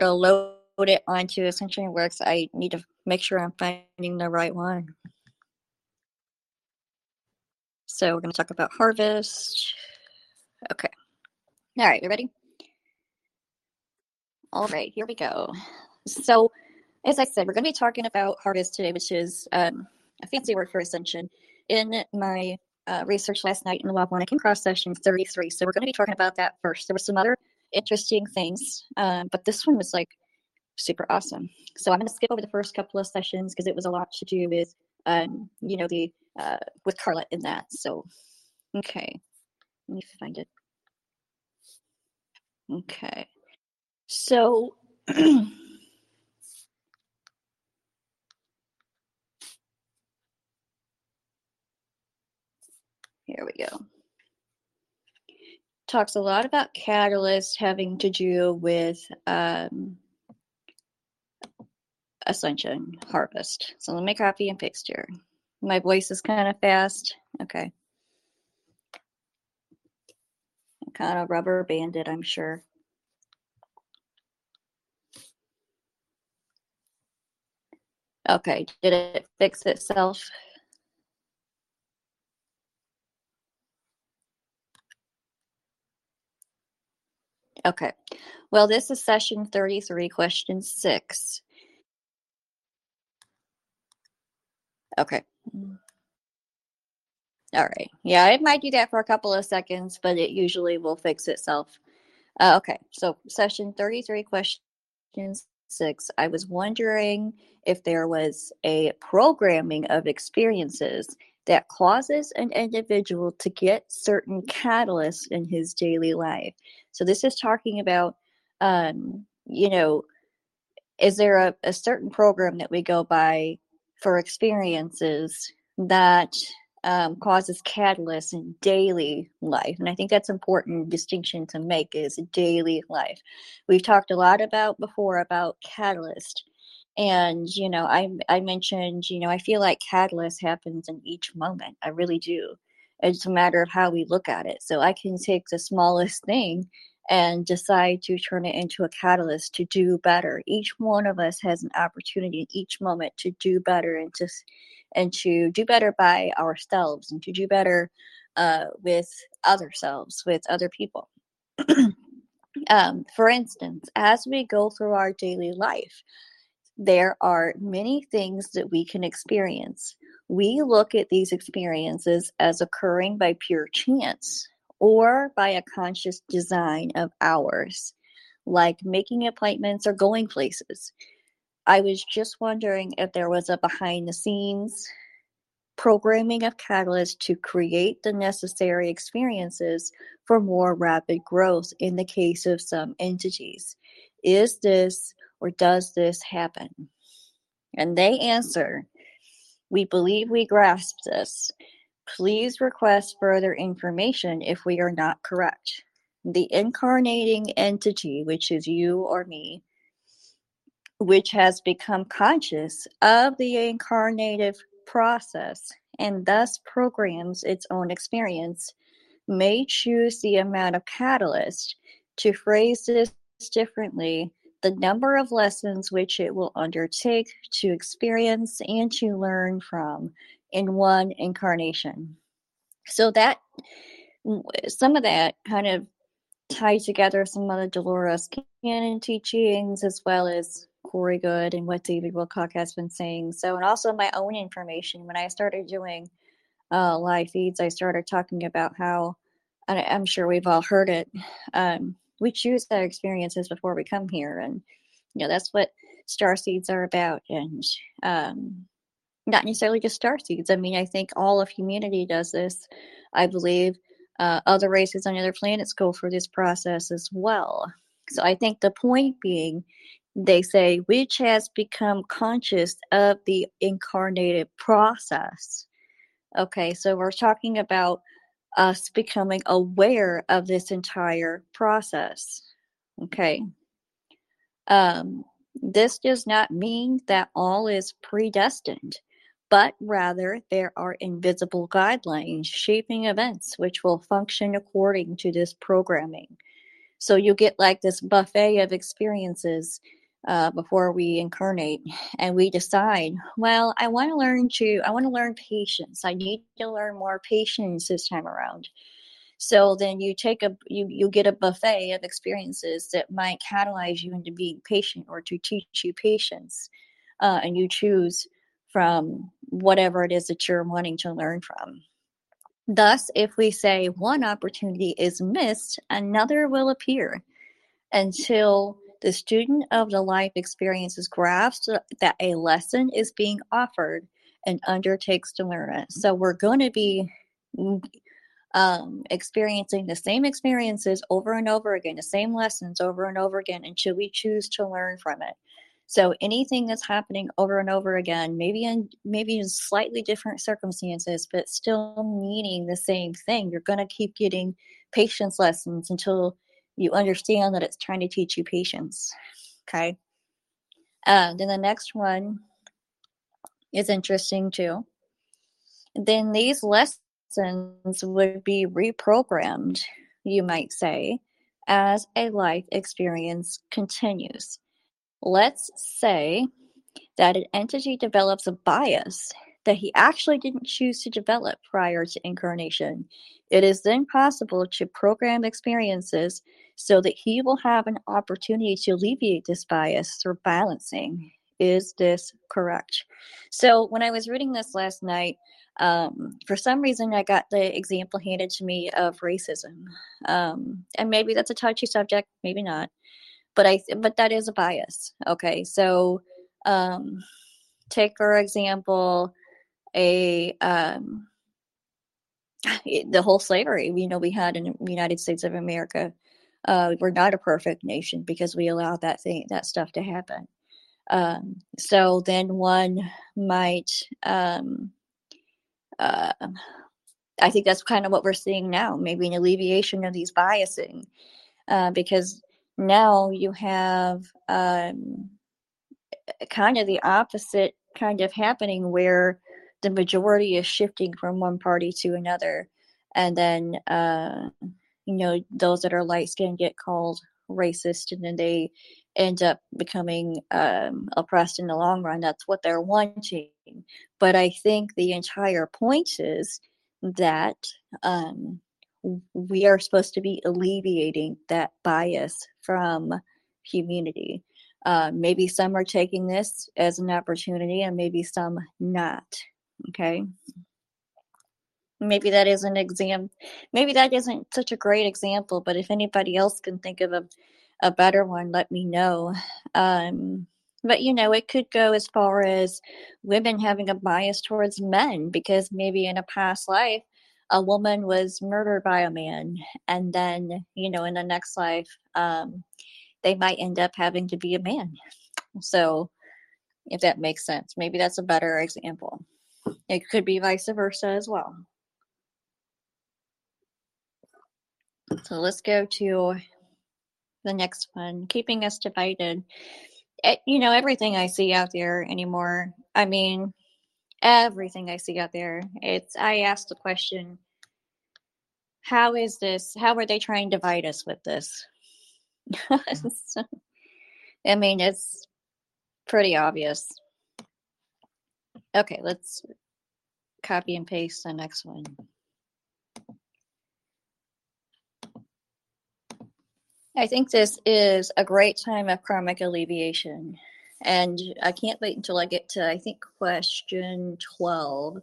to load it onto Ascension Works, I need to make sure I'm finding the right one. So we're going to talk about harvest. Okay. All right, you ready? All right, here we go. So, as I said, we're going to be talking about harvest today, which is um, a fancy word for ascension. In my uh, research last night in the Law of One, I came across session 33. So, we're going to be talking about that first. There were some other interesting things, uh, but this one was like super awesome. So, I'm going to skip over the first couple of sessions because it was a lot to do with, um, you know, the uh, with Carla in that. So, okay, let me find it. Okay. So here we go. Talks a lot about catalyst having to do with um, ascension harvest. So let me copy and paste here. My voice is kind of fast. Okay. Kind of rubber banded, I'm sure. Okay, did it fix itself? Okay, well, this is session 33, question six. Okay. All right. Yeah, it might do that for a couple of seconds, but it usually will fix itself. Uh, okay, so session 33, question six. I was wondering if there was a programming of experiences that causes an individual to get certain catalysts in his daily life. So this is talking about, um, you know, is there a, a certain program that we go by for experiences that um, causes catalysts in daily life? And i think that's important distinction to make is daily life. We've talked a lot about before about catalyst. And you know i i mentioned you know i feel like catalyst happens in each moment. I really do. It's a matter of how we look at it. So i can take the smallest thing and decide to turn it into a catalyst to do better. Each one of us has an opportunity in each moment to do better and to and to do better by ourselves and to do better uh, with other selves with other people. Um, for instance as we go through our daily life there are many things that we can experience. We look at these experiences as occurring by pure chance or by a conscious design of ours, like making appointments or going places. I was just wondering if there was a behind the scenes programming of Catalyst to create the necessary experiences for more rapid growth in the case of some entities. Is this or does this happen? And they answer, We believe we grasp this. Please request further information if we are not correct. The incarnating entity, which is you or me, which has become conscious of the incarnative process and thus programs its own experience, may choose the amount of catalyst. To phrase this differently, the number of lessons which it will undertake to experience and to learn from in one incarnation. So that some of that kind of tied together some of the Dolores Cannon teachings as well as Corey Goode and what David Wilcock has been saying. So, and also my own information. When I started doing uh, live feeds, I started talking about how, I'm sure we've all heard it, um, we choose our experiences before we come here and you know that's what star seeds are about and um, not necessarily just star seeds. I mean i think all of humanity does this. I believe uh, other races on other planets go through this process as well. So i think the point being they say which has become conscious of the incarnated process. Okay so we're talking about us becoming aware of this entire process. Okay. Um, this does not mean that all is predestined, but rather there are invisible guidelines shaping events which will function according to this programming. So you get like this buffet of experiences uh, before we incarnate, and we decide, well, I want to learn to, I want to learn patience. I need to learn more patience this time around. So then you take a you you get a buffet of experiences that might catalyze you into being patient or to teach you patience, uh, and you choose from whatever it is that you're wanting to learn from. Thus, if we say one opportunity is missed, another will appear until the student of the life experiences grasps that a lesson is being offered and undertakes to learn it. So we're going to be um, experiencing the same experiences over and over again, the same lessons over and over again until we choose to learn from it. So anything that's happening over and over again, maybe in maybe in slightly different circumstances, but still meaning the same thing, you're going to keep getting patience lessons until you understand that it's trying to teach you patience. Okay. Uh, then the next one is interesting too. Then these lessons would be reprogrammed, you might say, as a life experience continues. Let's say that an entity develops a bias that he actually didn't choose to develop prior to incarnation. It is then possible to program experiences so that he will have an opportunity to alleviate this bias through balancing. Is this correct? So, when I was reading this last night, um, for some reason, I got the example handed to me of racism, um, and maybe that's a touchy subject, maybe not but I but that is a bias. Okay, so um, take for example a um, the whole slavery you know we had in the United States of America. Uh, we're not a perfect nation because we allowed that thing that stuff to happen. Um, so then one might um, uh, I think that's kind of what we're seeing now, maybe an alleviation of these biasing, uh, because now you have um, kind of the opposite kind of happening where the majority is shifting from one party to another and then uh, you know those that are light skinned get called racist and then they end up becoming um, oppressed in the long run. That's what they're wanting. But i think the entire point is that um, we are supposed to be alleviating that bias from community. Uh, maybe some are taking this as an opportunity and maybe some not. Okay. Maybe that is an exam. Maybe that isn't such a great example, but if anybody else can think of a, a better one, let me know. Um, but you know, it could go as far as women having a bias towards men because maybe in a past life, a woman was murdered by a man and then you know in the next life um, they might end up having to be a man. So if that makes sense. Maybe that's a better example. It could be vice versa as well. So let's go to the next one. Keeping us divided. It, you know everything i see out there anymore i mean everything I see out there. It's I asked the question, how is this? How are they trying to divide us with this? Mm-hmm. I mean, it's pretty obvious. Okay, let's copy and paste the next one. I think this is a great time of karmic alleviation. And I can't wait until I get to, I think, question 12,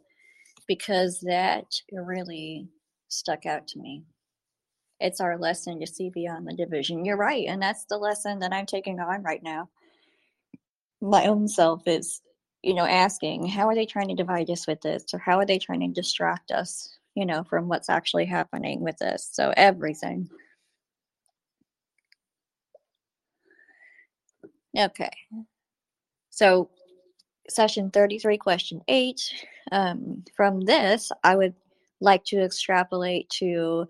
because that really stuck out to me. It's our lesson to see beyond the division. You're right. And that's the lesson that I'm taking on right now. My own self is, you know, asking, how are they trying to divide us with this? Or how are they trying to distract us, you know, from what's actually happening with this? So everything. Okay. So, session 33, question 8. Um, from this, I would like to extrapolate to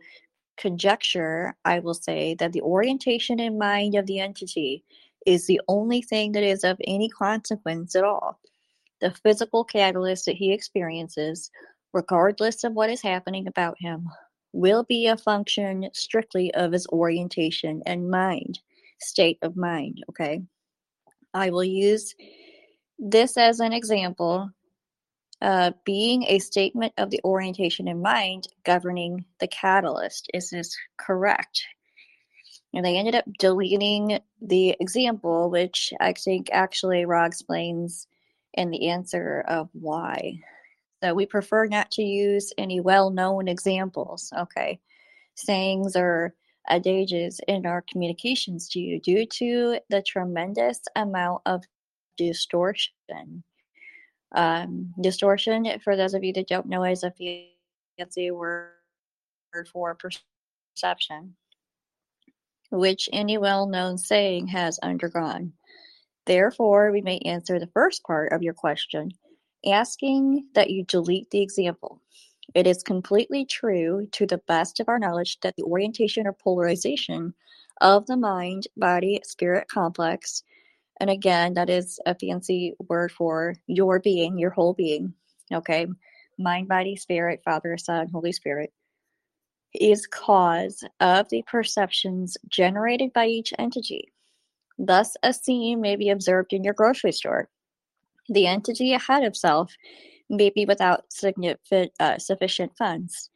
conjecture, I will say that the orientation and mind of the entity is the only thing that is of any consequence at all. The physical catalyst that he experiences, regardless of what is happening about him, will be a function strictly of his orientation and mind, state of mind. Okay. I will use this as an example, uh, being a statement of the orientation in mind governing the catalyst. Is this correct? And they ended up deleting the example, which I think actually Ra explains in the answer of why. So we prefer not to use any well known examples, okay, sayings or adages in our communications to you due to the tremendous amount of distortion. Um, distortion, for those of you that don't know, is a fancy word for perception, which any well known saying has undergone. Therefore, we may answer the first part of your question asking that you delete the example. It is completely true, to the best of our knowledge, that the orientation or polarization of the mind body spirit complex and again, that is a fancy word for your being, your whole being. Okay. Mind, body, spirit, Father, Son, Holy Spirit is cause of the perceptions generated by each entity. Thus, a scene may be observed in your grocery store. The entity ahead of self may be without significant, uh, sufficient funds.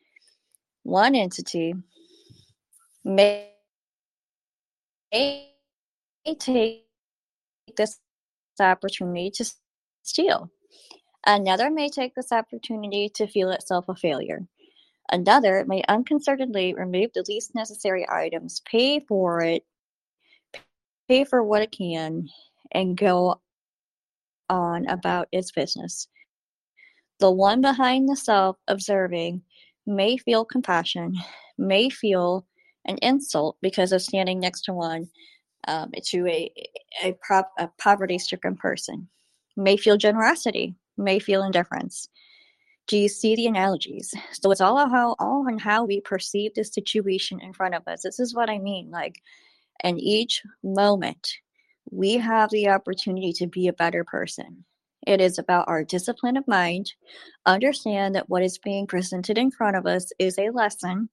One entity may take this opportunity to steal. Another may take this opportunity to feel itself a failure. Another may unconcernedly remove the least necessary items, pay for it, pay for what it can, and go on about its business. The one behind the self observing may feel compassion, may feel an insult because of standing next to one um, to a a, a poverty-stricken person. May feel generosity, may feel indifference. Do you see the analogies? So it's all how all on how we perceive the situation in front of us. This is what I mean. Like, in each moment, we have the opportunity to be a better person. It is about our discipline of mind. Understand that what is being presented in front of us is a lesson,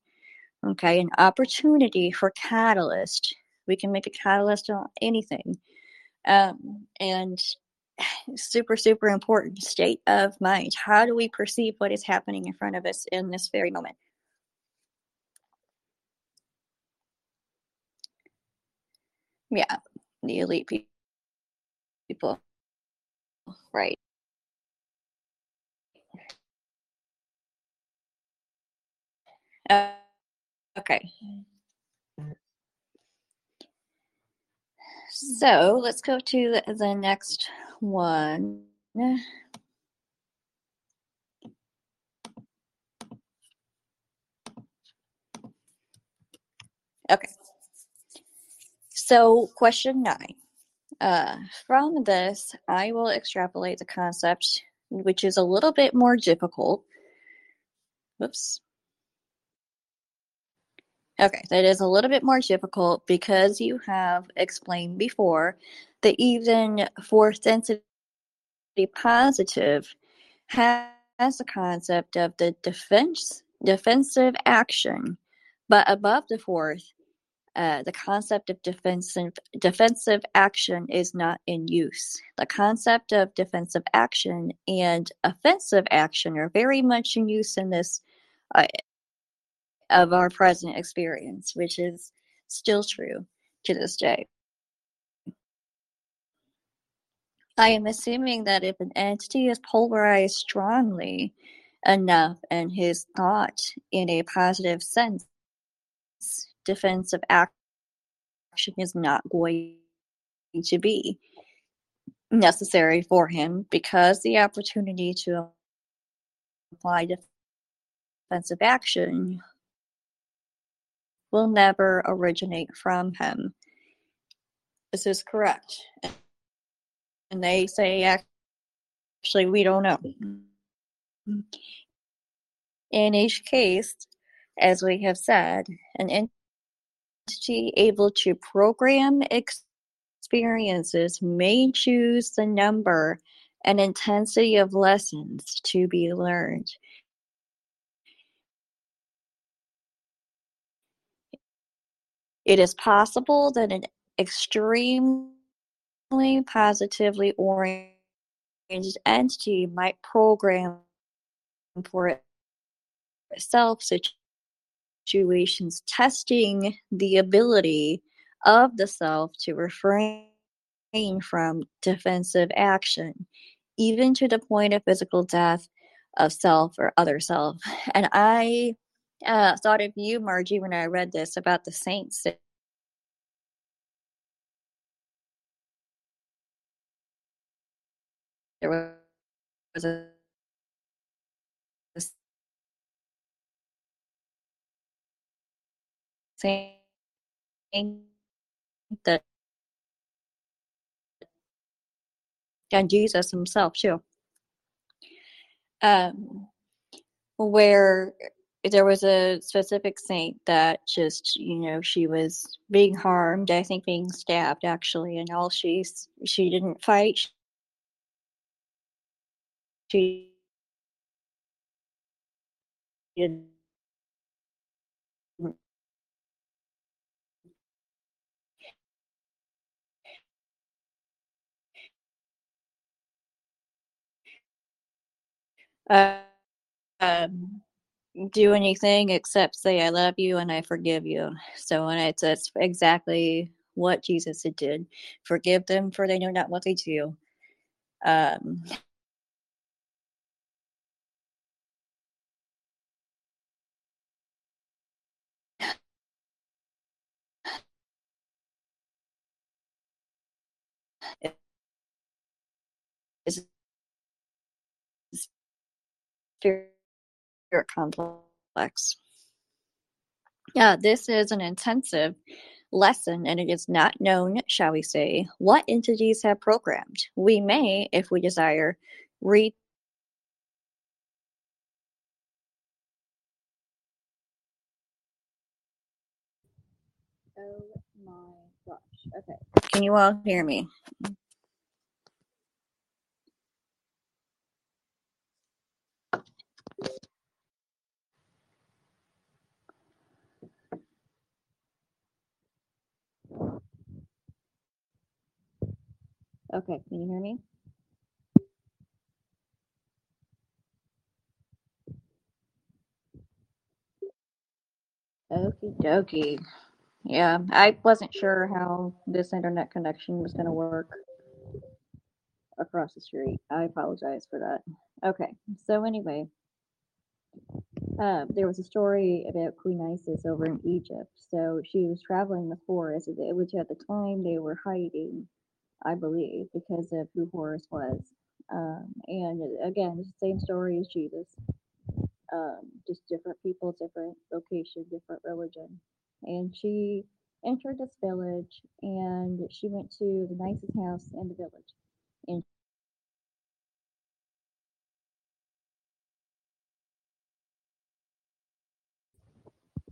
okay, an opportunity for catalyst we can make a catalyst on anything. Um, and super, super important state of mind. How do we perceive what is happening in front of us in this very moment? Yeah, the elite people. Right. Uh, okay. So let's go to the, the next one. Okay. So, question nine. Uh, from this, I will extrapolate the concept, which is a little bit more difficult. Whoops. Okay, that is a little bit more difficult because you have explained before that even fourth density positive has the concept of the defense defensive action, but above the fourth, uh, the concept of defensive defensive action is not in use. The concept of defensive action and offensive action are very much in use in this uh, of our present experience, which is still true to this day. I am assuming that if an entity is polarized strongly enough and his thought in a positive sense, defensive action is not going to be necessary for him because the opportunity to apply defensive action will never originate from him. This is correct. And they say, actually, we don't know. In each case, as we have said, an able to program experiences may choose the number and intensity of lessons to be learned. It is possible that an extremely positively oriented entity might program for itself situations testing the ability of the self to refrain from defensive action, even to the point of physical death of self or other self. And I uh, thought of you, Margie, when I read this about the saints. There was a saint that and Jesus himself too. Um, where there was a specific saint that just you know she was being harmed i think being stabbed actually and all she she didn't fight she didn't uh, um, do anything except say I love you and I forgive you. So and it's that's exactly what Jesus did. Forgive them for they know not what they do. Um is spirit complex. Yeah, this is an intensive lesson and it is not known, shall we say, what entities have programmed. We may, if we desire, read Oh my gosh. Okay. Can you all hear me? Okay, can you hear me? Okie dokie. Yeah, I wasn't sure how this internet connection was going to work across the street. I apologize for that. Okay, so anyway, uh, there was a story about Queen Isis over in Egypt. So she was traveling the forest, which at the time they were hiding, I believe, because of who Horus was. Um, and again, the same story as Jesus, um, just different people, different location, different religion. And she entered this village and she went to the nicest house in the village. And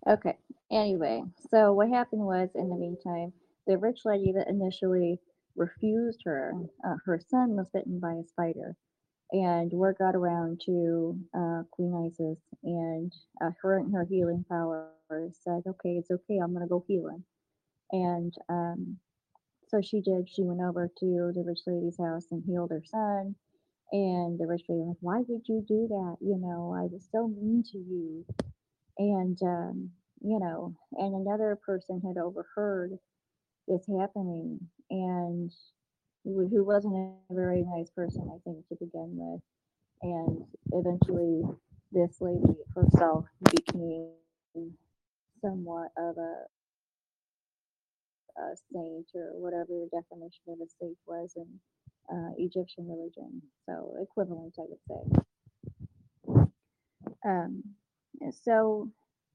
Okay. Anyway, so what happened was, in the meantime, the rich lady that initially refused her, uh, her son was bitten by a spider, and word got around to uh, Queen Isis, and uh, her and her healing power said, "Okay, it's okay. I'm gonna go heal him." And um, so she did. She went over to the rich lady's house and healed her son. And the rich lady was like, "Why would you do that? You know, I was so mean to you." and um, you know, and another person had overheard this happening, and who, wasn't a very nice person, I think, to begin with, and eventually this lady herself became somewhat of a, a saint or whatever the definition of a saint was in uh, Egyptian religion, so equivalent, I would say. Um, so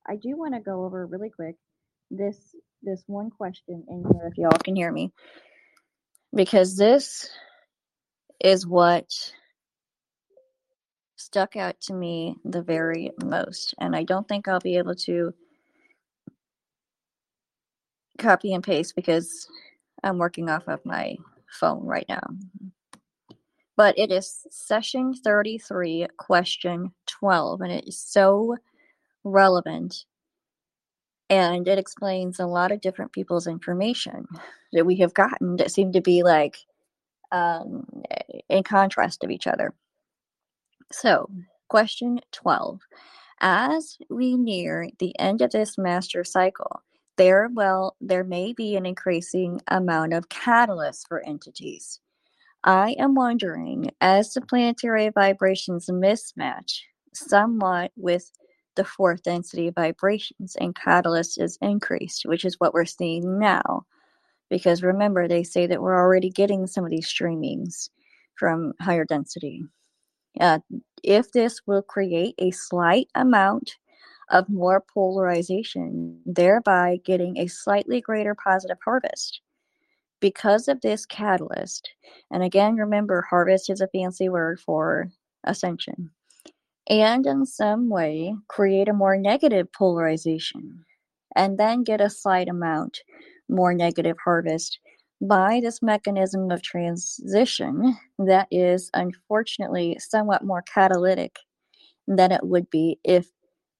I do want to go over really quick this this one question in here if y'all can hear me because this is what stuck out to me the very most and I don't think I'll be able to copy and paste because I'm working off of my phone right now. But it is session 33, question 12, and it is so relevant and it explains a lot of different people's information that we have gotten that seem to be like um, in contrast of each other. So, question 12. As we near the end of this master cycle, there will there may be an increasing amount of catalysts for entities. I am wondering, as the planetary vibrations mismatch somewhat with the fourth density vibrations and catalyst is increased, which is what we're seeing now. Because remember, they say that we're already getting some of these streamings from higher density. Uh, if this will create a slight amount of more polarization, thereby getting a slightly greater positive harvest. Because of this catalyst, and again, remember, harvest is a fancy word for ascension, and in some way create a more negative polarization, and then get a slight amount more negative harvest by this mechanism of transition that is unfortunately somewhat more catalytic than it would be if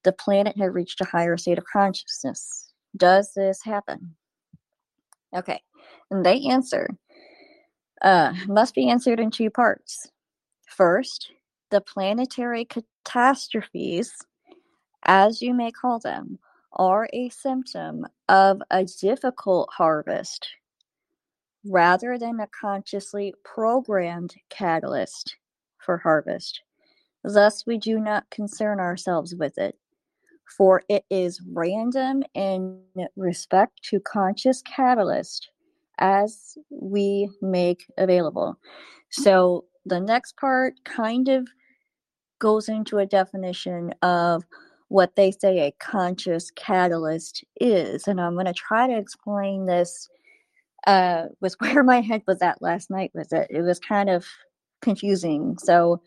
the planet had reached a higher state of consciousness. Does this happen? Okay, and they answer uh, must be answered in two parts. First, the planetary catastrophes, as you may call them, are a symptom of a difficult harvest rather than a consciously programmed catalyst for harvest. Thus, we do not concern ourselves with it, for it is random in respect to conscious catalyst as we make available. So, the next part kind of goes into a definition of what they say a conscious catalyst is. And I'm going to try to explain this uh, was where my head was at last night with it. It was kind of confusing. So,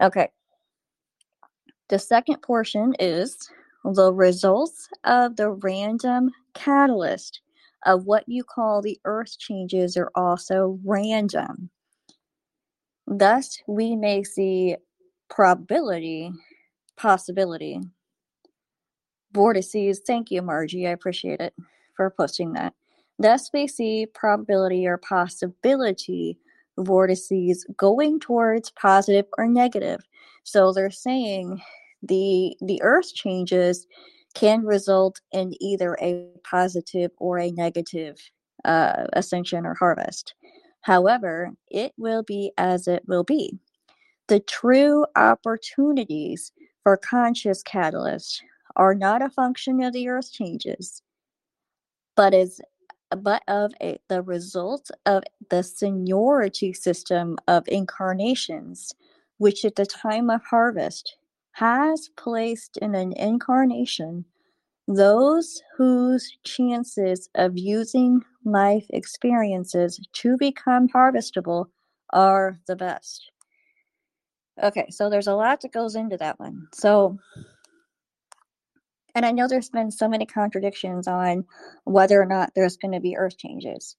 okay. The second portion is the results of the random catalyst of what you call the earth changes are also random. Thus, we may see probability, possibility, vortices. Thank you, Margie. I appreciate it for posting that. Thus, we see probability or possibility vortices going towards positive or negative. So they're saying the the Earth changes can result in either a positive or a negative uh, ascension or harvest. However, it will be as it will be. The true opportunities for conscious catalysts are not a function of the Earth changes, but is but of a, the result of the seniority system of incarnations, which at the time of harvest has placed in an incarnation those whose chances of using life experiences to become harvestable are the best. Okay, so there's a lot that goes into that one. So and I know there's been so many contradictions on whether or not there's going to be earth changes.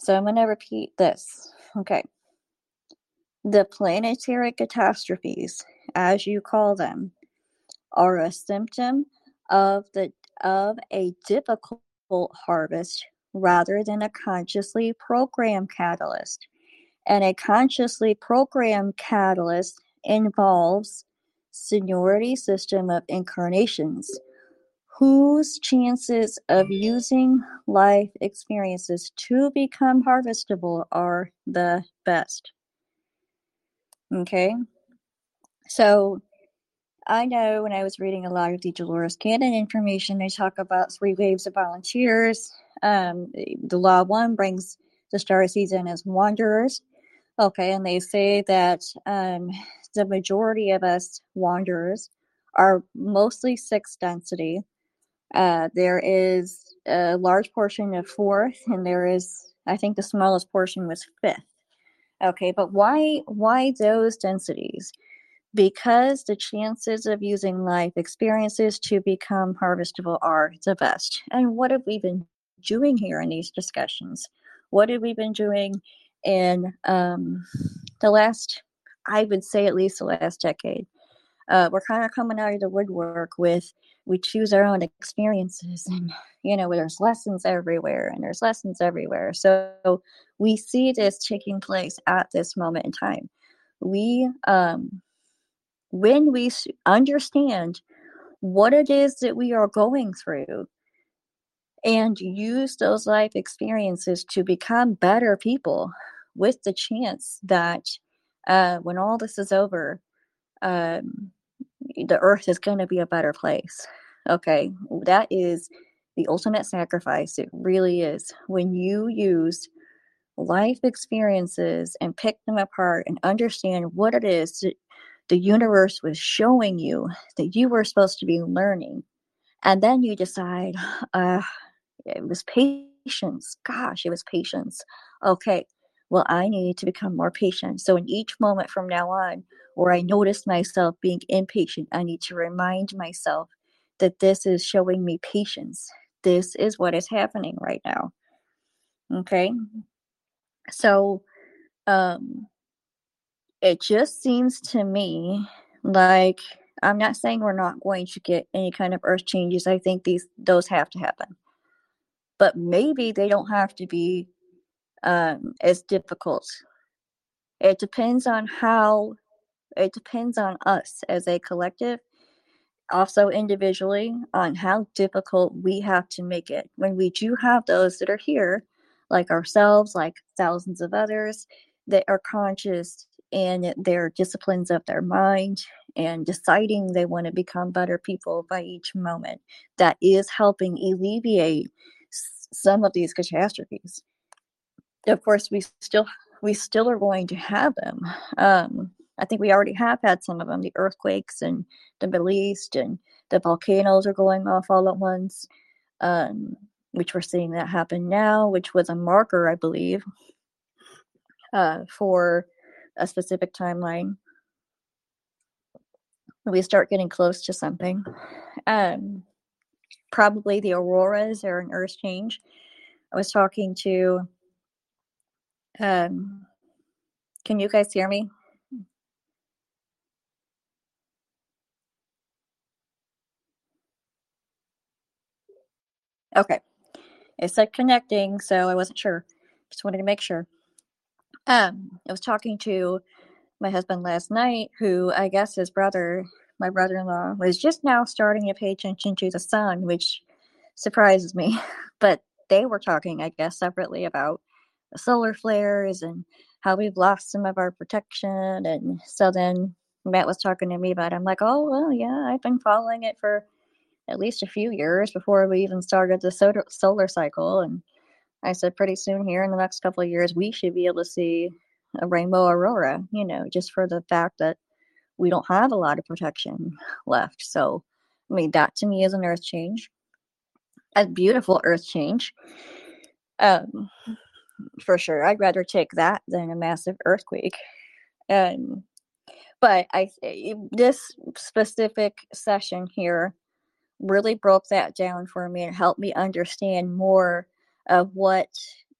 So I'm going to repeat this. Okay. The planetary catastrophes, as you call them, are a symptom of the of a difficult harvest rather than a consciously programmed catalyst. And a consciously programmed catalyst involves seniority system of incarnations whose chances of using life experiences to become harvestable are the best. Okay, so I know when I was reading a lot of the Dolores Cannon information, they talk about three waves of volunteers. Um, the Law One brings the star season as wanderers. Okay, and they say that um, the majority of us wanderers are mostly sixth density uh, there is a large portion of fourth, and there is, I think, the smallest portion was fifth. Okay, but why why those densities? Because the chances of using life experiences to become harvestable are the best. And what have we been doing here in these discussions? What have we been doing in um, the last, I would say, at least the last decade? Uh, we're kind of coming out of the woodwork with we choose our own experiences and you know there's lessons everywhere and there's lessons everywhere so we see this taking place at this moment in time we um when we understand what it is that we are going through and use those life experiences to become better people with the chance that uh, when all this is over, um, the earth is going to be a better place. Okay, that is the ultimate sacrifice. It really is. When you use life experiences and pick them apart and understand what it is that the universe was showing you that you were supposed to be learning, and then you decide, uh, it was patience. Gosh, it was patience. Okay, well, I need to become more patient. So, in each moment from now on, where I notice myself being impatient, I need to remind myself that this is showing me patience. This is what is happening right now. Okay. So, um, it just seems to me like I'm not saying we're not going to get any kind of earth changes. I think these those have to happen. But maybe they don't have to be um, as difficult. It depends on how, it depends on us as a collective, also individually, on how difficult we have to make it. When we do have those that are here, like ourselves, like thousands of others, that are conscious and their disciplines of their mind and deciding they want to become better people by each moment, that is helping alleviate some of these catastrophes. Of course we still we still are going to have them. Um, i think we already have had some of them the earthquakes and the middle east and the volcanoes are going off all at once um, which we're seeing that happen now which was a marker i believe uh, for a specific timeline. We start getting close to something. Um, probably the auroras or an earth change i was talking to um, can you guys hear me? Okay. It said connecting, so I wasn't sure. Just wanted to make sure. Um, I was talking to my husband last night, who I guess his brother, my brother in law, was just now starting to pay attention to the sun, which surprises me. But they were talking, I guess, separately about the solar flares and how we've lost some of our protection. And so then Matt was talking to me about it. I'm like, oh, well, yeah, I've been following it for at least a few years before we even started the solar cycle. And I said, pretty soon here in the next couple of years, we should be able to see a rainbow aurora, you know, just for the fact that we don't have a lot of protection left. So, I mean, that to me is an earth change, a beautiful earth change. Um, for sure. I'd rather take that than a massive earthquake. Um, but I this specific session here really broke that down for me and helped me understand more of what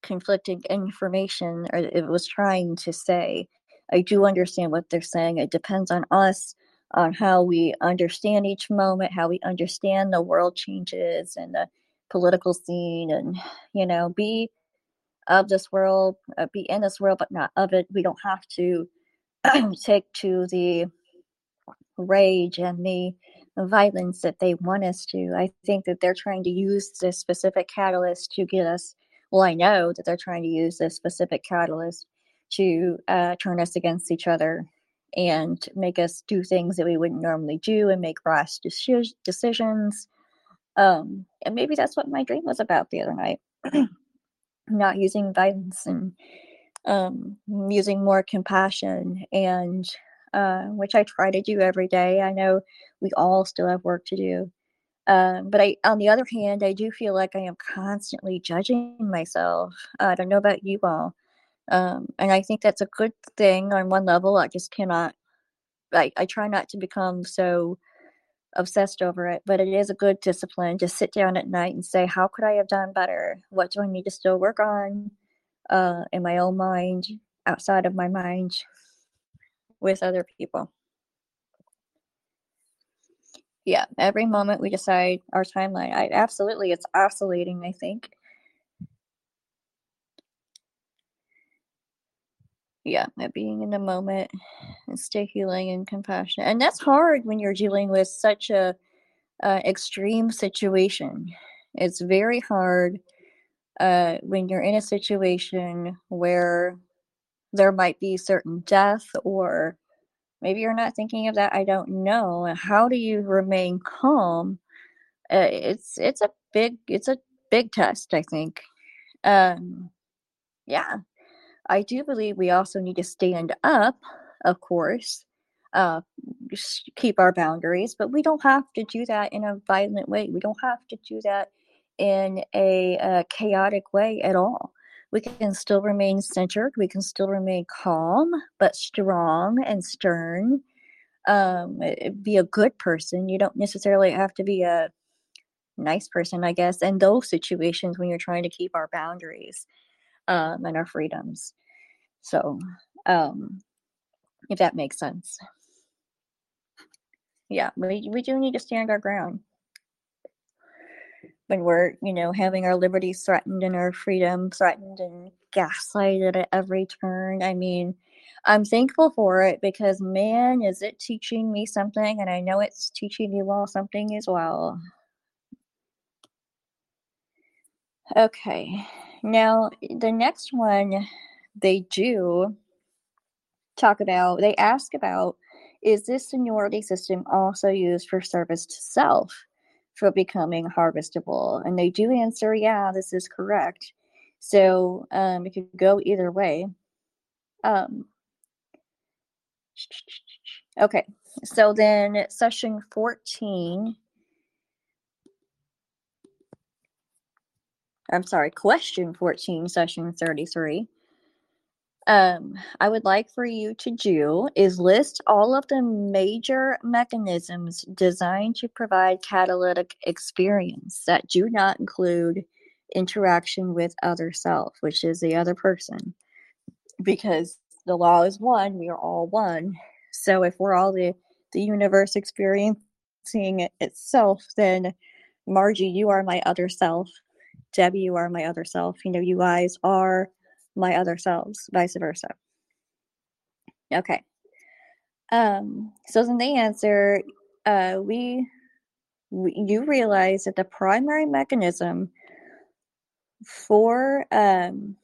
conflicting information it was trying to say. I do understand what they're saying. It depends on us on how we understand each moment, how we understand the world changes and the political scene and you know be of this world, uh, be in this world, but not of it. We don't have to take to the rage and the violence that they want us to. I think that they're trying to use this specific catalyst to get us. Well, I know that they're trying to use this specific catalyst to uh, turn us against each other and make us do things that we wouldn't normally do and make rash decisions. Um, and maybe that's what my dream was about the other night. not using violence and um, using more compassion and uh, which I try to do every day. I know we all still have work to do. Um, but I, on the other hand, I do feel like I am constantly judging myself. Uh, I don't know about you all. Um, and I think that's a good thing on one level. I just cannot, I, I try not to become so obsessed over it, but it is a good discipline. Just sit down at night and say, how could I have done better? What do I need to still work on uh, in my own mind, outside of my mind, with other people? Yeah, every moment we decide our timeline. I absolutely, it's oscillating. I think. Yeah, being in the moment and stay healing and compassionate, and that's hard when you're dealing with such a uh, extreme situation. It's very hard uh, when you're in a situation where there might be certain death or maybe you're not thinking of that i don't know how do you remain calm? Uh, it's it's a big it's a big test i think. Um yeah i do believe we also need to stand up of course uh keep our boundaries but we don't have to do that in a violent way we don't have to do that in a, a chaotic way at all we can still remain centered. We can still remain calm, but strong and stern. Um, be a good person. You don't necessarily have to be a nice person, I guess, in those situations when you're trying to keep our boundaries um, and our freedoms. So, um, if that makes sense. Yeah, we, we do need to stand our ground when we're, you know, having our liberties threatened and our freedom threatened and gaslighted at every turn. I mean, I'm thankful for it because man, is it teaching me something, and I know it's teaching you all something as well. Okay, now the next one they do talk about, they ask about is this seniority system also used for service to self? for becoming harvestable? And they do answer, yeah, this is correct. So um, it could go either way. Um, okay, so then session 14. I'm sorry, question 14, session 33 um, I would like for you to do is list all of the major mechanisms designed to provide catalytic experience that do not include interaction with other self, which is the other person. Because the law is one, we are all one. So if we're all the, the universe experiencing it itself, then Margie, you are my other self. Debbie, you are my other self. You know, you guys are my other selves, vice versa. Okay. Um, so then they answer, uh, we, we, you realize that the primary mechanism for um,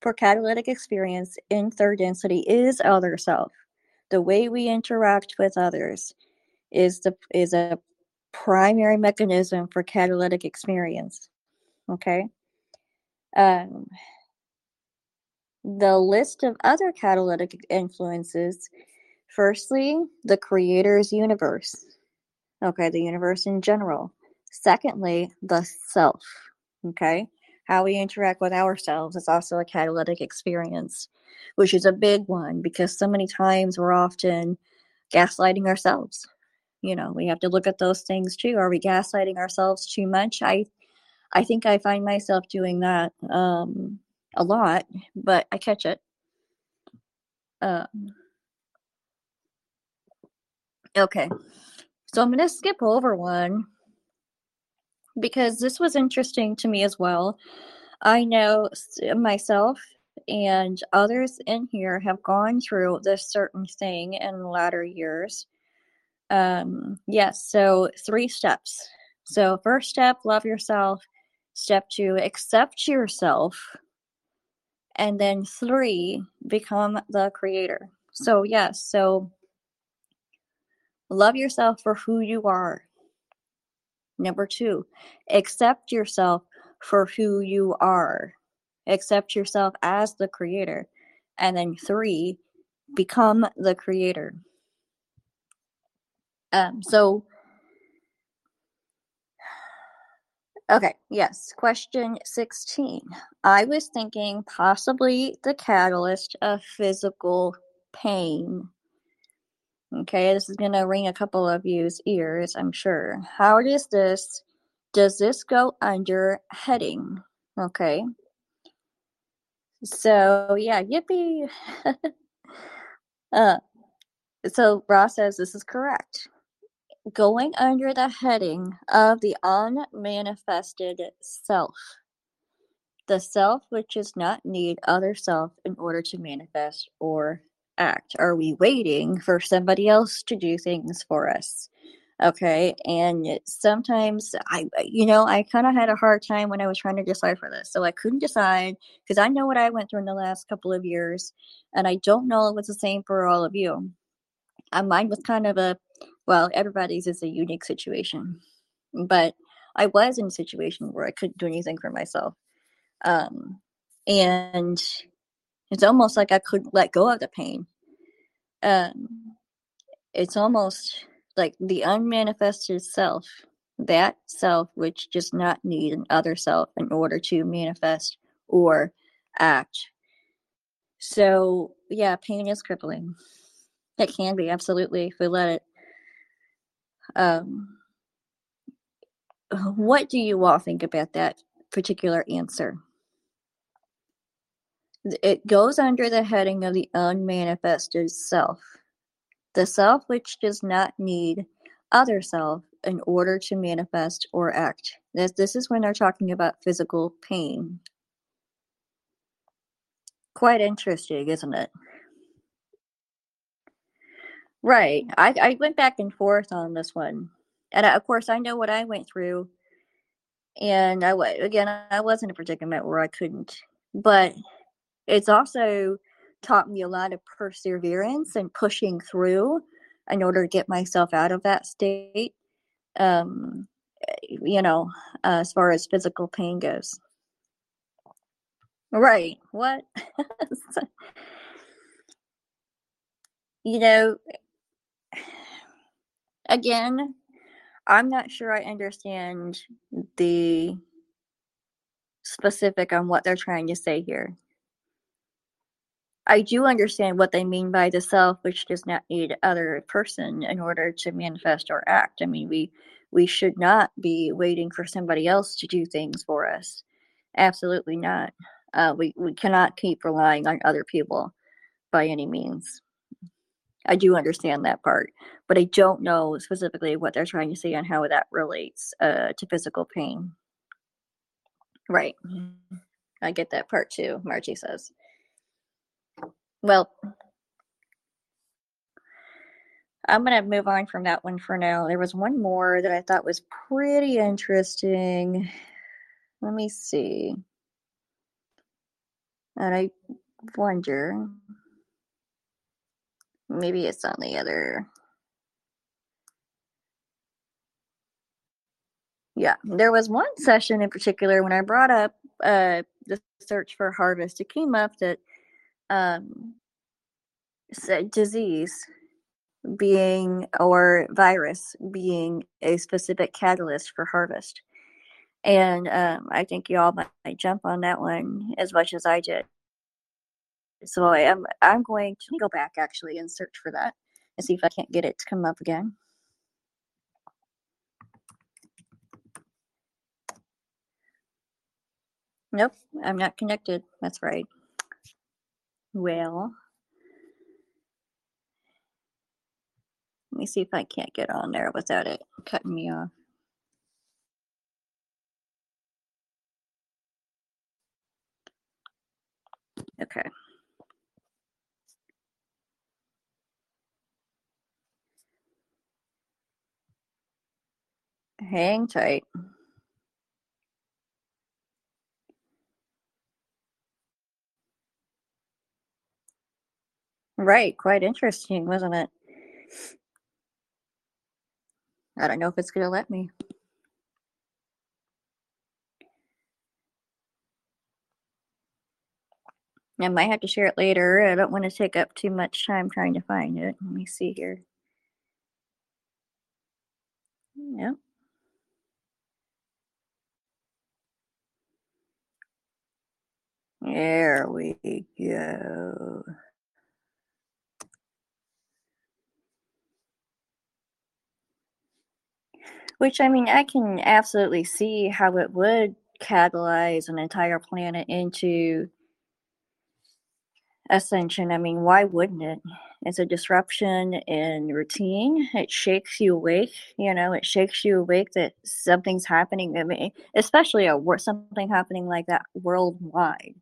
for catalytic experience in third density is other self. The way we interact with others is the is a primary mechanism for catalytic experience. Okay. Um, the list of other catalytic influences firstly, the creator's universe. Okay, the universe in general. Secondly, the self. Okay, how we interact with ourselves is also a catalytic experience, which is a big one because so many times we're often gaslighting ourselves. You know, we have to look at those things too. Are we gaslighting ourselves too much? I I think I find myself doing that um, a lot, but I catch it. Um, okay, so I'm going to skip over one because this was interesting to me as well. I know myself and others in here have gone through this certain thing in latter years. Um, yes, so three steps. So, first step, love yourself. Step two, accept yourself and then three become the creator. So yes so love yourself for who you are. Number two accept yourself for who you are. Accept yourself as the creator. And then three become the creator. Um so Okay, yes. Question 16. I was thinking possibly the catalyst of physical pain. Okay, this is going to ring a couple of you's ears, I'm sure. How does this does this go under heading? Okay. So, yeah, yippee. uh so Ra says this is correct. Going under the heading of the unmanifested self. The self which does not need other self in order to manifest or act. Are we waiting for somebody else to do things for us? Okay. And sometimes I, you know, I kind of had a hard time when I was trying to decipher this. So I couldn't decide because I know what I went through in the last couple of years. And I don't know if it's the same for all of you. And mine was kind of a, well, everybody's is a unique situation. But I was in a situation where I couldn't do anything for myself. Um, and it's almost like I couldn't let go of the pain. Um, it's almost like the unmanifested self, that self which does not need an other self in order to manifest or act. So, yeah, pain is crippling. It can be, absolutely, if we let it. Um, what do you all think about that particular answer? It goes under the heading of the unmanifested self the self which does not need other self in order to manifest or act. This, this is when they're talking about physical pain. Quite interesting, isn't it? Right. I, I went back and forth on this one. And I, of course, I know what I went through. And I, was, again, I was in a predicament where I couldn't. But it's also taught me a lot of perseverance and pushing through in order to get myself out of that state. Um, you know, uh, as far as physical pain goes. Right. What? you know, again, I'm not sure I understand the specific on what they're trying to say here. I do understand what they mean by the self, which does not need other person in order to manifest or act. I mean, we we should not be waiting for somebody else to do things for us. Absolutely not. Uh, we we cannot keep relying on other people by any means. I do understand that part, but I don't know specifically what they're trying to say on how that relates uh, to physical pain. Right. I get that part too, Margie says. Well, I'm going to move on from that one for now. There was one more that I thought was pretty interesting. Let me see. And I wonder maybe it's on the other. Yeah, there was one session in particular when I brought up uh, the search for harvest. It came up that um, disease being or virus being a specific catalyst for harvest. And um, I think you all might, might jump on that one as much as I did. So I am I'm going to go back actually and search for that and see if I can't get it to come up again. Nope, I'm not connected. That's right. Well, let me see if I can't get on there without it cutting me off. Okay. Hang tight. Right, quite interesting, wasn't it? I don't know if it's gonna let me. I might have to share it later. I don't want to take up too much time trying to find it. Let me see here. Yep. There we go. Which I mean, I can absolutely see how it would catalyze an entire planet into ascension. I mean, why wouldn't it? It's a disruption in routine. It shakes you awake. You know, it shakes you awake that something's happening. I mean, especially a something happening like that worldwide,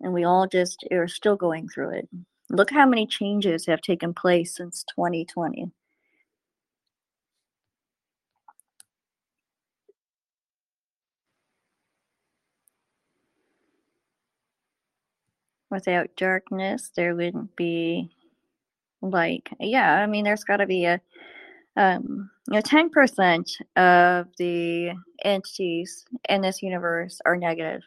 and we all just are still going through it. Look how many changes have taken place since 2020. Without darkness, there wouldn't be like yeah i mean there's got to be a um you know 10% of the entities in this universe are negative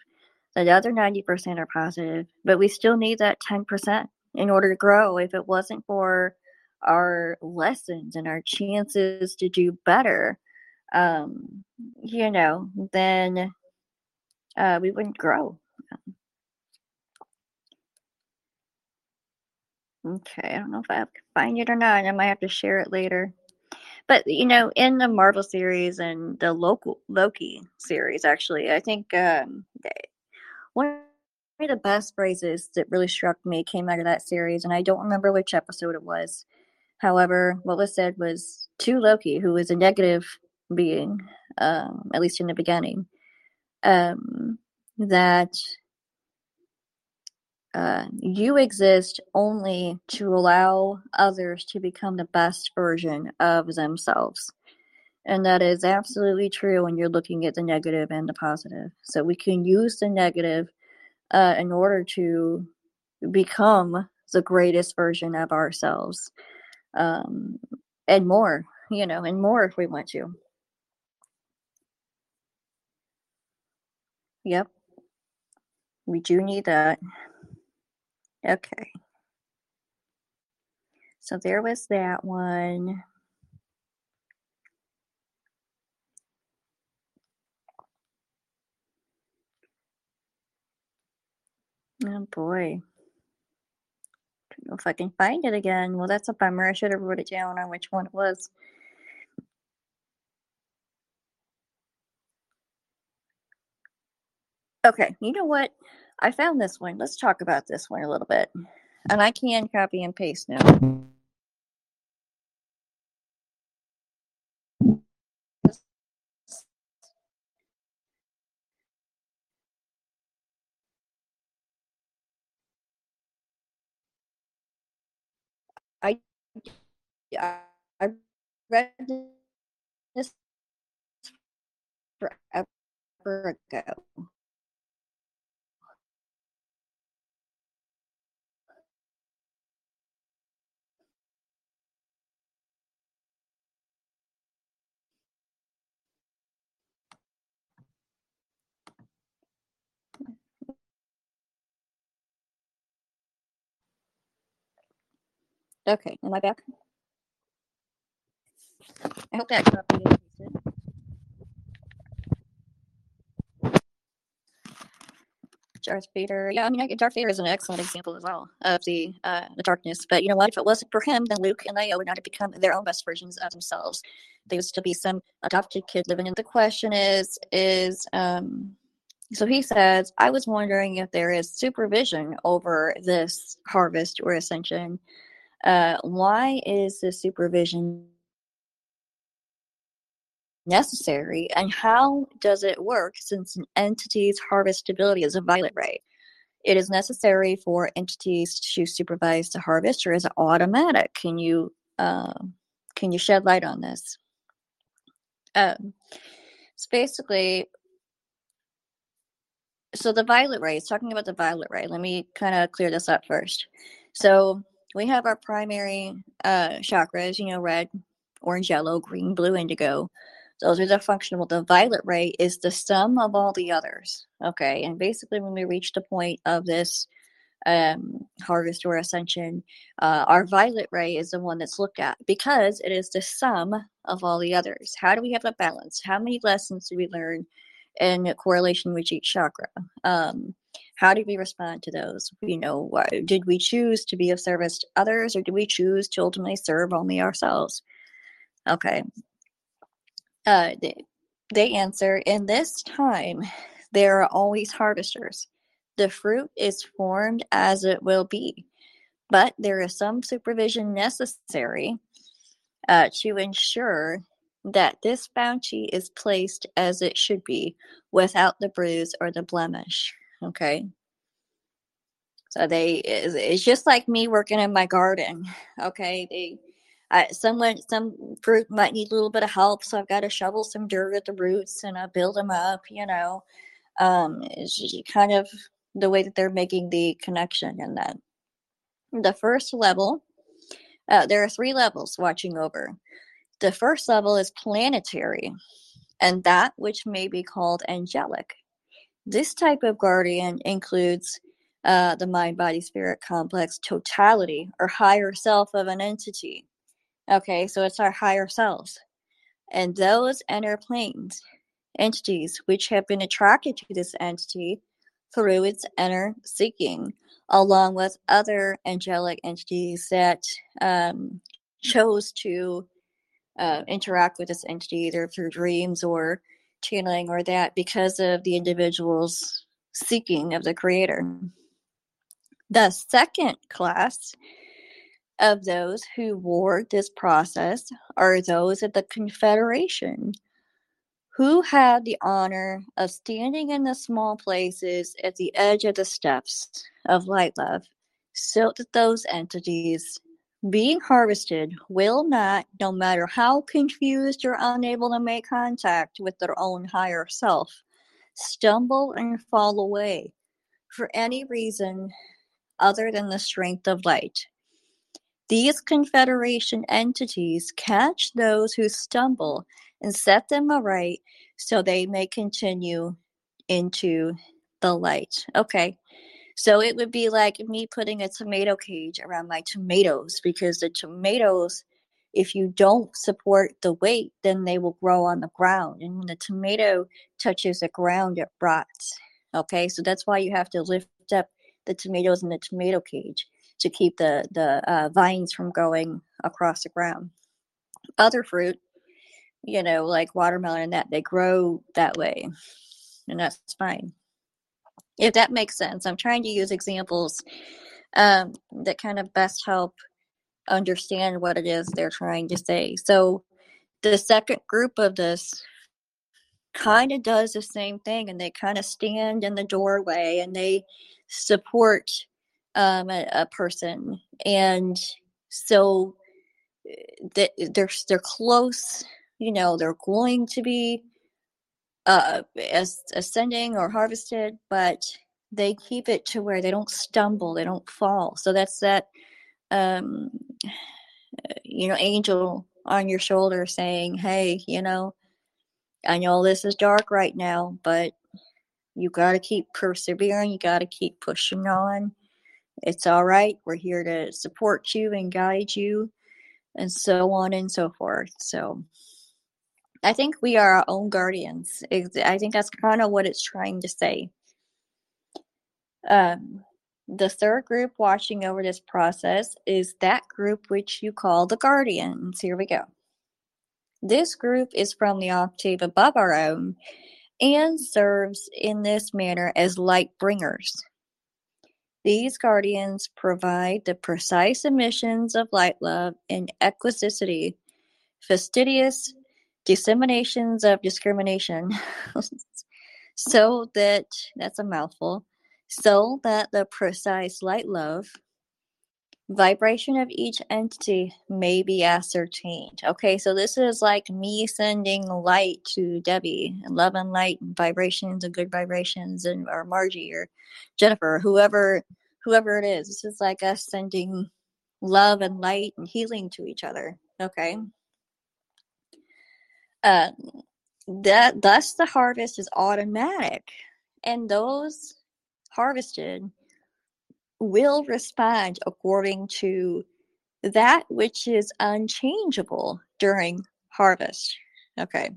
the other 90% are positive but we still need that 10% in order to grow if it wasn't for our lessons and our chances to do better um you know then uh we wouldn't grow Okay, I don't know if I can find it or not. I might have to share it later. But you know, in the Marvel series and the local Loki series, actually, I think um, one of the best phrases that really struck me came out of that series, and I don't remember which episode it was. However, what was said was to Loki, who was a negative being, um, at least in the beginning, um, that uh, you exist only to allow others to become the best version of themselves. And that is absolutely true when you're looking at the negative and the positive. So we can use the negative uh, in order to become the greatest version of ourselves um, and more, you know, and more if we want to. Yep. We do need that. Okay. So there was that one. Oh boy. Don't know if I can find it again. Well, that's a bummer. I should have wrote it down on which one it was. Okay, you know what? I found this one. Let's talk about this one a little bit. And I can copy and paste now. I I I read this forever ago. Okay, am I back? I hope that copy is Darth Vader. Yeah, I mean, Darth Vader is an excellent example as well of the uh, the darkness. But you know what? If it wasn't for him, then Luke and Leia would not have become their own best versions of themselves. They would still be some adopted kid living in. The question is, is um, so he says, I was wondering if there is supervision over this harvest or ascension uh, why is the supervision necessary and how does it work since an entity's harvestability is a violet ray? It is necessary for entities to supervise the harvest or is it automatic? Can you uh, can you shed light on this? Um, so basically, so the violet ray, talking about the violet ray, let me kind of clear this up first. So we have our primary uh, chakras, you know, red, orange, yellow, green, blue, indigo. Those are the functional. The violet ray is the sum of all the others. Okay. And basically, when we reach the point of this um, harvest or ascension, uh, our violet ray is the one that's looked at because it is the sum of all the others. How do we have a balance? How many lessons do we learn in correlation with each chakra? Um, how do we respond to those? You know, did we choose to be of service to others or did we choose to ultimately serve only ourselves? Okay. Uh, they, they answer, in this time, there are always harvesters. the fruit is formed as it will be, but there is some supervision necessary uh, to ensure that this bounty is placed as it should be without the bruise or the blemish. Okay. So they, it's just like me working in my garden. Okay. They, I, someone, some fruit might need a little bit of help. So I've got to shovel some dirt at the roots and I build them up, you know. Um, it's kind of the way that they're making the connection and that. The first level, uh, there are three levels watching over. The first level is planetary, and that which may be called angelic. This type of guardian includes uh, the mind body spirit complex totality or higher self of an entity. Okay, so it's our higher selves. And those inner planes, entities which have been attracted to this entity through its inner seeking, along with other angelic entities that um, chose to uh, interact with this entity either through dreams or channeling or that because of the individual's seeking of the creator. The second class of those who ward this process are those of the Confederation, who had the honor of standing in the small places at the edge of the steps of light love, so that those entities being harvested will not, no matter how confused or unable to make contact with their own higher self, stumble and fall away for any reason other than the strength of light. These Confederation entities catch those who stumble and set them aright so they may continue into the light. Okay, so it would be like me putting a tomato cage around my tomatoes because the tomatoes, if you don't support the weight, then they will grow on the ground. And when the tomato touches the ground, it rots. Okay, so that's why you have to lift up the tomatoes in the tomato cage to keep the the uh, vines from going across the ground. Other fruit, you know, like watermelon and that, they grow that way, and that's fine if that makes sense. I'm trying to use examples um, that kind of best help understand what it is they're trying to say. So the second group of this kind of does the same thing and they kind of stand in the doorway and they support um, a, a, person and so eh, they're they're close you know they're going to be uh, as ascending or harvested, but they keep it to where they don't stumble, they don't fall. So that's that, um, you know, angel on your shoulder saying, "Hey, you know, I know this is dark right now, but you got to keep persevering. You got to keep pushing on. It's all right. We're here to support you and guide you, and so on and so forth." So I think we are our own guardians. I think that's kind of what it's trying to say. Um, the third group watching over this process is that group which you call the guardians. Here we go. This group is from the octave above our own and serves in this manner as light bringers. These guardians provide the precise emissions of light love and equisticity, fastidious disseminations of discrimination. So that that's a mouthful. So that the precise light love vibration of each entity may be ascertained. Okay so this is like me sending light to debbie and love and light and vibrations and good vibrations and or margie or jennifer whoever whoever it is. This is like us sending love and light and healing to each other. Okay uh, that thus the harvest is automatic, and those harvested will respond according to that which is unchangeable during harvest. Okay.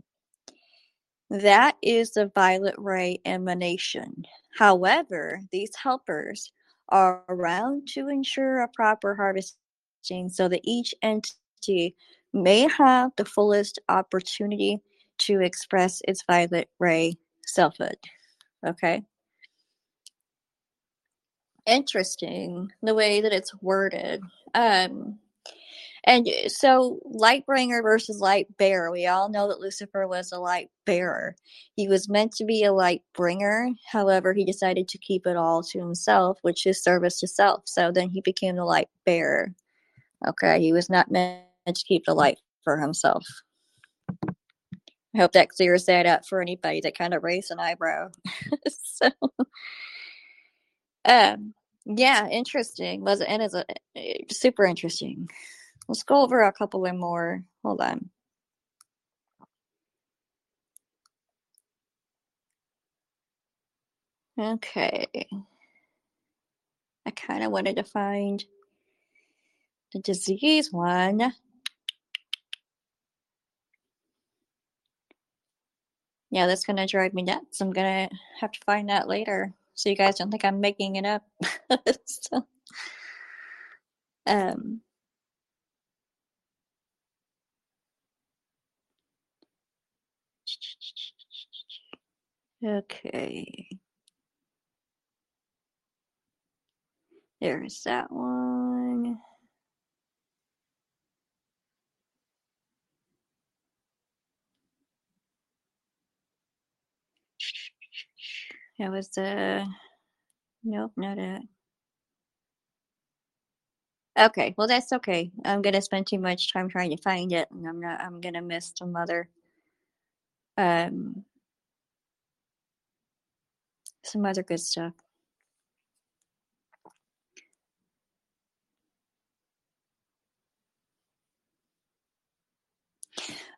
That is the violet ray emanation. However, these helpers are around to ensure a proper harvesting so that each entity may have the fullest opportunity to express its violet ray selfhood. Okay? interesting the way that it's worded. Um, and so, Lightbringer versus Light Bearer. We all know that Lucifer was a light bearer. He was meant to be a light bringer. However, he decided to keep it all to himself, which is service to self. So then he became the light bearer. Okay, he was not meant to keep the light for himself. I hope that clears that up for anybody that kind of raised an eyebrow. so, um, yeah, interesting. Was and is a, super interesting. Let's go over a couple of more. Hold on. Okay. I kind of wanted to find the disease one. Yeah, that's to drive me nuts. I'm to have to find that later so you guys don't think I'm making it up. so, um, Okay. There's that one. That was the. Nope, not it. Okay, well that's okay. I'm gonna spend too much time trying to find it, and I'm not. I'm gonna miss some other um some other good stuff.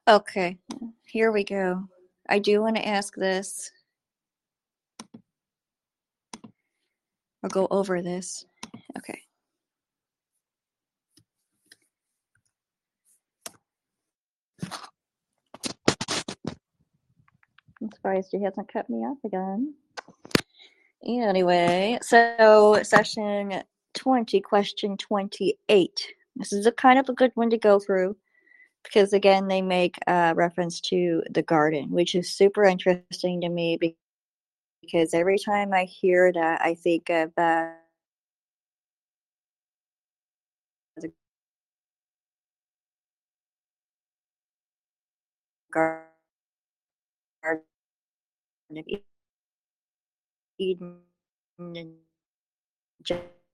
Okay, here we go. I do want to ask this or go over this. Okay. I'm surprised he hasn't cut me off again. Anyway, so session 20, question 28. This is a kind of a good one to go through because, again, they make a reference to the garden, which is super interesting to me because every time I hear that, I think of uh, the garden of Eden and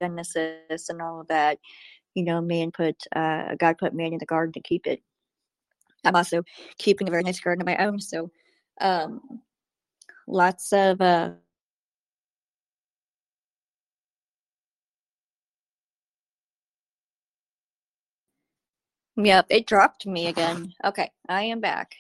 Genesis and all of that. You know, man put uh, God put man in the garden to keep it. I'm also keeping a very nice garden of my own, so um, lots of uh, Yep, it dropped me again. Okay, I am back.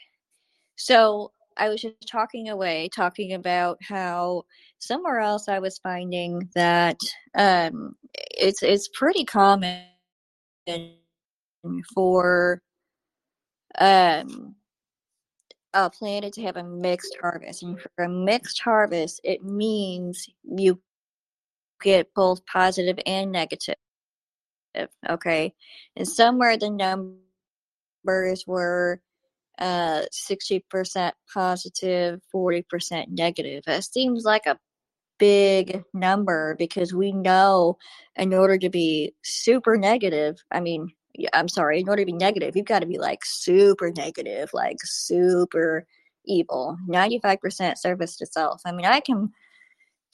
So I was just talking away, talking about how somewhere else I was finding that um, it's it's pretty common for um, a planet to have a mixed harvest, and for a mixed harvest, it means you get both positive and negative. Okay, and somewhere the numbers were uh, 60% positive, 40% negative. That seems like a big number because we know in order to be super negative, I mean, I'm sorry, in order to be negative, you've got to be like super negative, like super evil. 95% service to self. I mean, I can,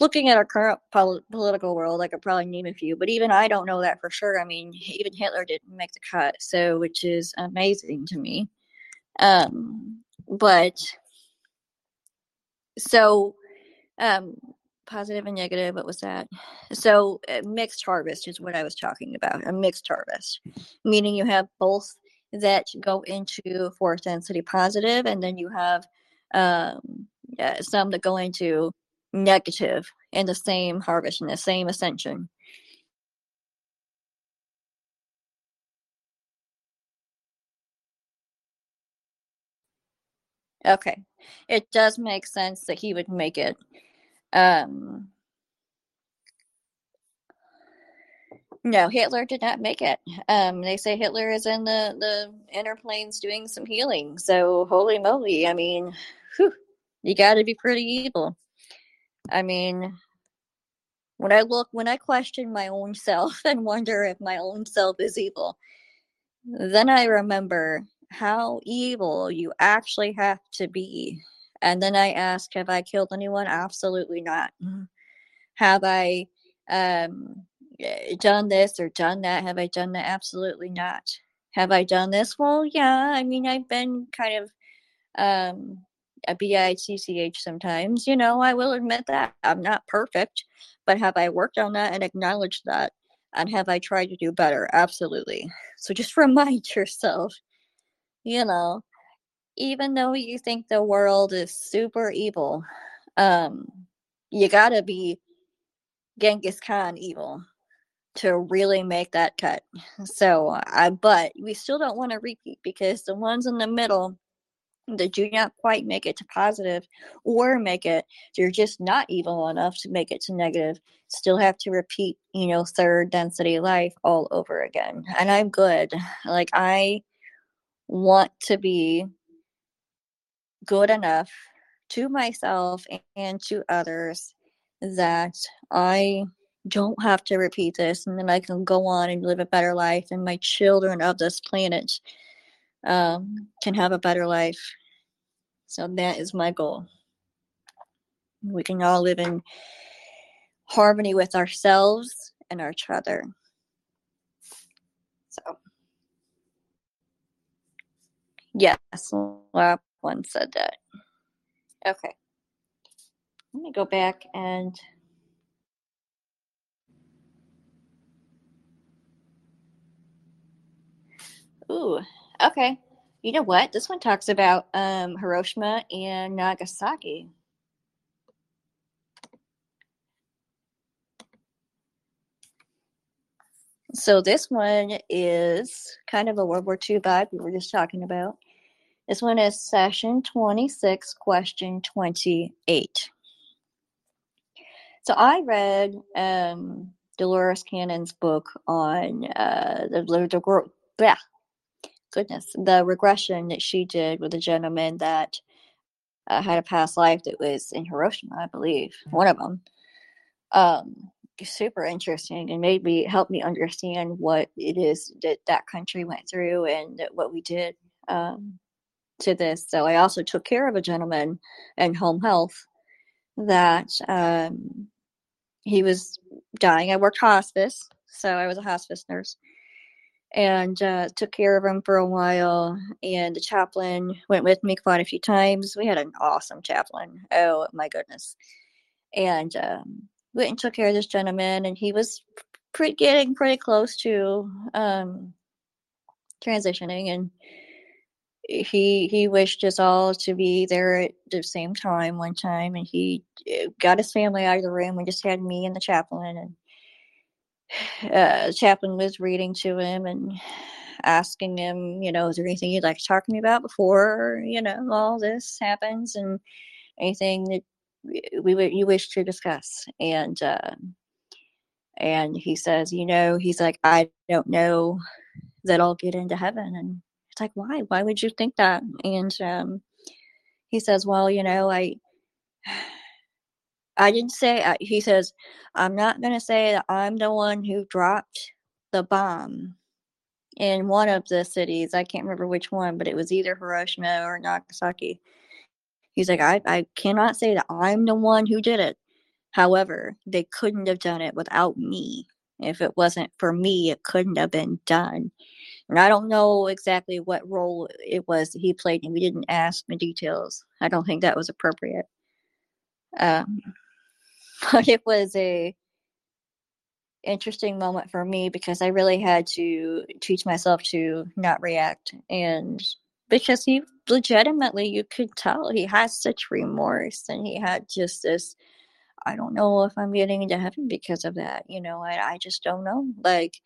looking at our current pol- political world, I could probably name a few, but even I don't know that for sure. I mean, even Hitler didn't make the cut, so which is amazing to me. Um, but so um, positive and negative. What was that? So mixed harvest is what I was talking about. A mixed harvest, meaning you have both that go into fourth density positive, and then you have um, uh, some that go into negative in the same harvest in the same ascension. Okay. It does make sense that he would make it. Um, no, Hitler did not make it. Um, they say Hitler is in the, the inner planes doing some healing. So, holy moly. I mean, whew, you got to be pretty evil. I mean, when I look, when I question my own self and wonder if my own self is evil, then I remember how evil you actually have to be. And then I ask, have I killed anyone? Absolutely not. Have I um, eh, done this or done that? Have I done that? Absolutely not. Have I done this? Well, yeah. I mean, I've been kind of um, a bitch sometimes. You know, I will admit that I'm not perfect, but have I worked on that and acknowledged that? And have I tried to do better? Absolutely. So just remind yourself, you know, even though you think the world is super evil, um, you gotta be Genghis Khan evil to really make that cut. So, I but we still don't want to repeat because the ones in the middle that do not quite make it to positive or make it they're just not evil enough to make it to negative still have to repeat you know third density life all over again and i'm good like i want to be good enough to myself and to others that i don't have to repeat this and then i can go on and live a better life and my children of this planet um, can have a better life. So that is my goal. We can all live in harmony with ourselves and each other. So, yes, lap one said that. Okay. Let me go back and Ooh, Okay. You know what? This one talks about um, Hiroshima and Nagasaki. So this one is kind of a World War II vibe we were just talking about. This one is session 26, question 28. So I read um, Dolores Cannon's book on uh, the, the, the, goodness, the regression that she did with a gentleman that uh, had a past life that was in Hiroshima, I believe, one of them. Um, super interesting and made me help me understand what it is that that country went through and what we did um, to this. So I also took care of a gentleman in home health that um, he was dying. I worked hospice, so I was a hospice nurse and uh, took care of him for a while. And the chaplain went with me quite a few times. We had an awesome chaplain. Oh my goodness! And um, went and took care of this gentleman, and he was pretty getting pretty close to um, transitioning, and he he wished us all to be there at the same time one time, and he uh, got his family out of the room. We just had me and the chaplain, and uh, chaplain was reading to him and asking him, you know, is there anything you'd like to talk to me about before, you know, all this happens and anything that we, we you wish to discuss. And, uh, and he says, you know, he's like, I don't know that I'll get into heaven. And it's like, why? Why would you think that? And, um, he says, well, you know, I, I didn't say, uh, he says, I'm not going to say that I'm the one who dropped the bomb in one of the cities. I can't remember which one, but it was either Hiroshima or Nagasaki. He's like, I, I cannot say that I'm the one who did it. However, they couldn't have done it without me. If it wasn't for me, it couldn't have been done. And I don't know exactly what role it was that he played, and we didn't ask the details. I don't think that was appropriate. Um, but it was a interesting moment for me because I really had to teach myself to not react and because he legitimately you could tell he has such remorse and he had just this I don't know if I'm getting into heaven because of that. You know, I, I just don't know. Like,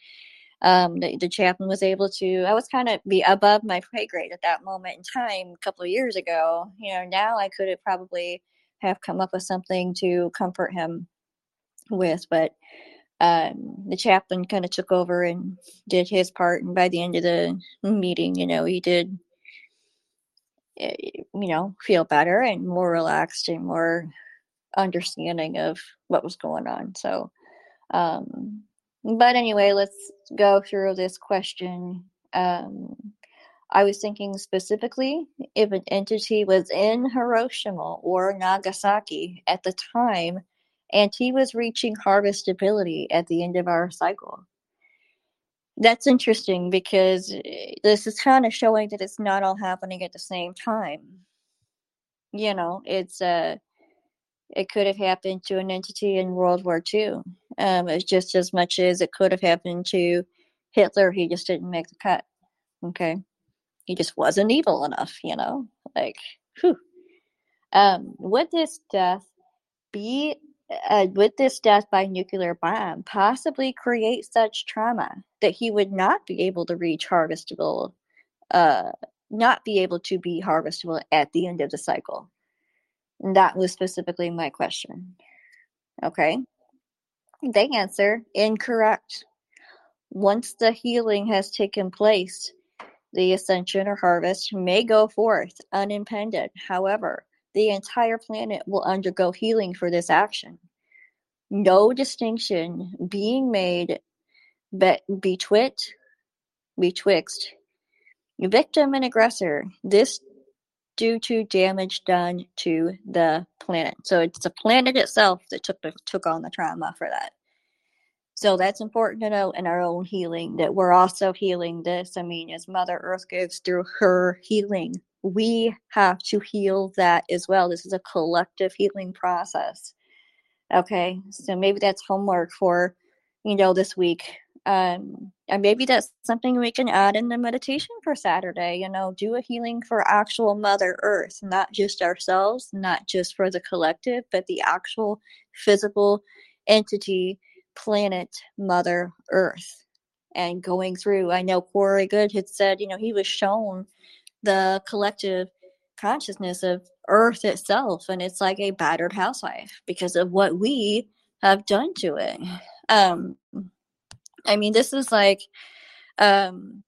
um, the, the chaplain was able to, I was kind of be above my pay grade at that moment in time a couple of years ago. You know, now I could have probably have come up with something to comfort him with, but um, the chaplain kind of took over and did his part. And by the end of the meeting, you know, he did, eh, you know, feel better and more relaxed and more understanding of what was going on. So, Um, but anyway, let's go through this question. Um, I was thinking specifically if an entity was in Hiroshima or Nagasaki at the time and he was reaching harvestability at the end of our cycle. That's interesting because eh, this is kind of showing that it's not all happening at the same time. You know, it's uh it could have happened to an entity in World War II. Um, it's just as much as it could have happened to Hitler. He just didn't make the cut. Okay, he just wasn't evil enough. You know, like, whew. Um, would this death be? Uh, would this death by nuclear bomb possibly create such trauma that he would not be able to reach harvestable, uh, not be able to be harvestable at the end of the cycle? That was specifically my question. Okay. They answer incorrect. Once the healing has taken place, the ascension or harvest may go forth unimpeded. However, the entire planet will undergo healing for this action. No distinction being made be- betwixt, betwixt victim and aggressor. This due to damage done to the planet. So it's the planet itself that took the, took on the trauma for that. So that's important to know in our own healing that we're also healing this. I mean, as Mother Earth goes through her healing, we have to heal that as well. This is a collective healing process. Okay, so maybe that's homework for, you know, this week um, and maybe that's something we can add in the meditation for Saturday. You know, do a healing for actual Mother Earth, not just ourselves, not just for the collective, but the actual physical entity, planet, Mother Earth. And going through, I know Corey Goode had said, you know, he was shown the collective consciousness of Earth itself, and it's like a battered housewife because of what we have done to it. Um, I mean, this is like, um,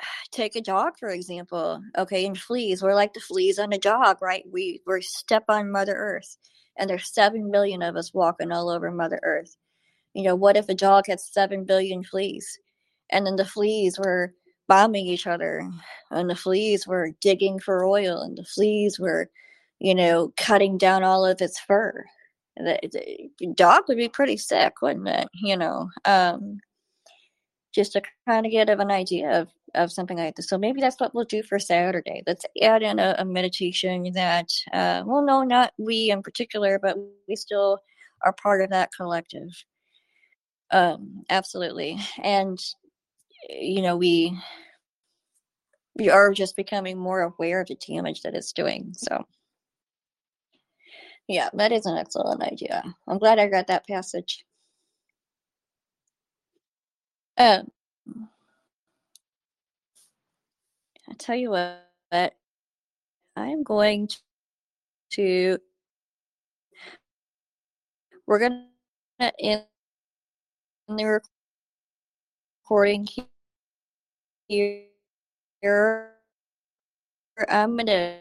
take a dog for example. Okay, and fleas, we're like the fleas on a dog, right? We we step on Mother Earth, and there's seven million of us walking all over Mother Earth. You know, what if a dog had seven billion fleas, and then the fleas were bombing each other, and the fleas were digging for oil, and the fleas were, you know, cutting down all of its fur. The, the dog would be pretty sick, wouldn't it? You know. Um, just to kind of get of an idea of, of something like this. So maybe that's what we'll do for Saturday. Let's add in a, a meditation that, uh, well, no, not we in particular, but we still are part of that collective. Um, absolutely. And, you know, we, we are just becoming more aware of the damage that it's doing. So, yeah, that is an excellent idea. I'm glad I got that passage. Um, I tell you what, I'm going to. We're gonna end the recording here. I'm gonna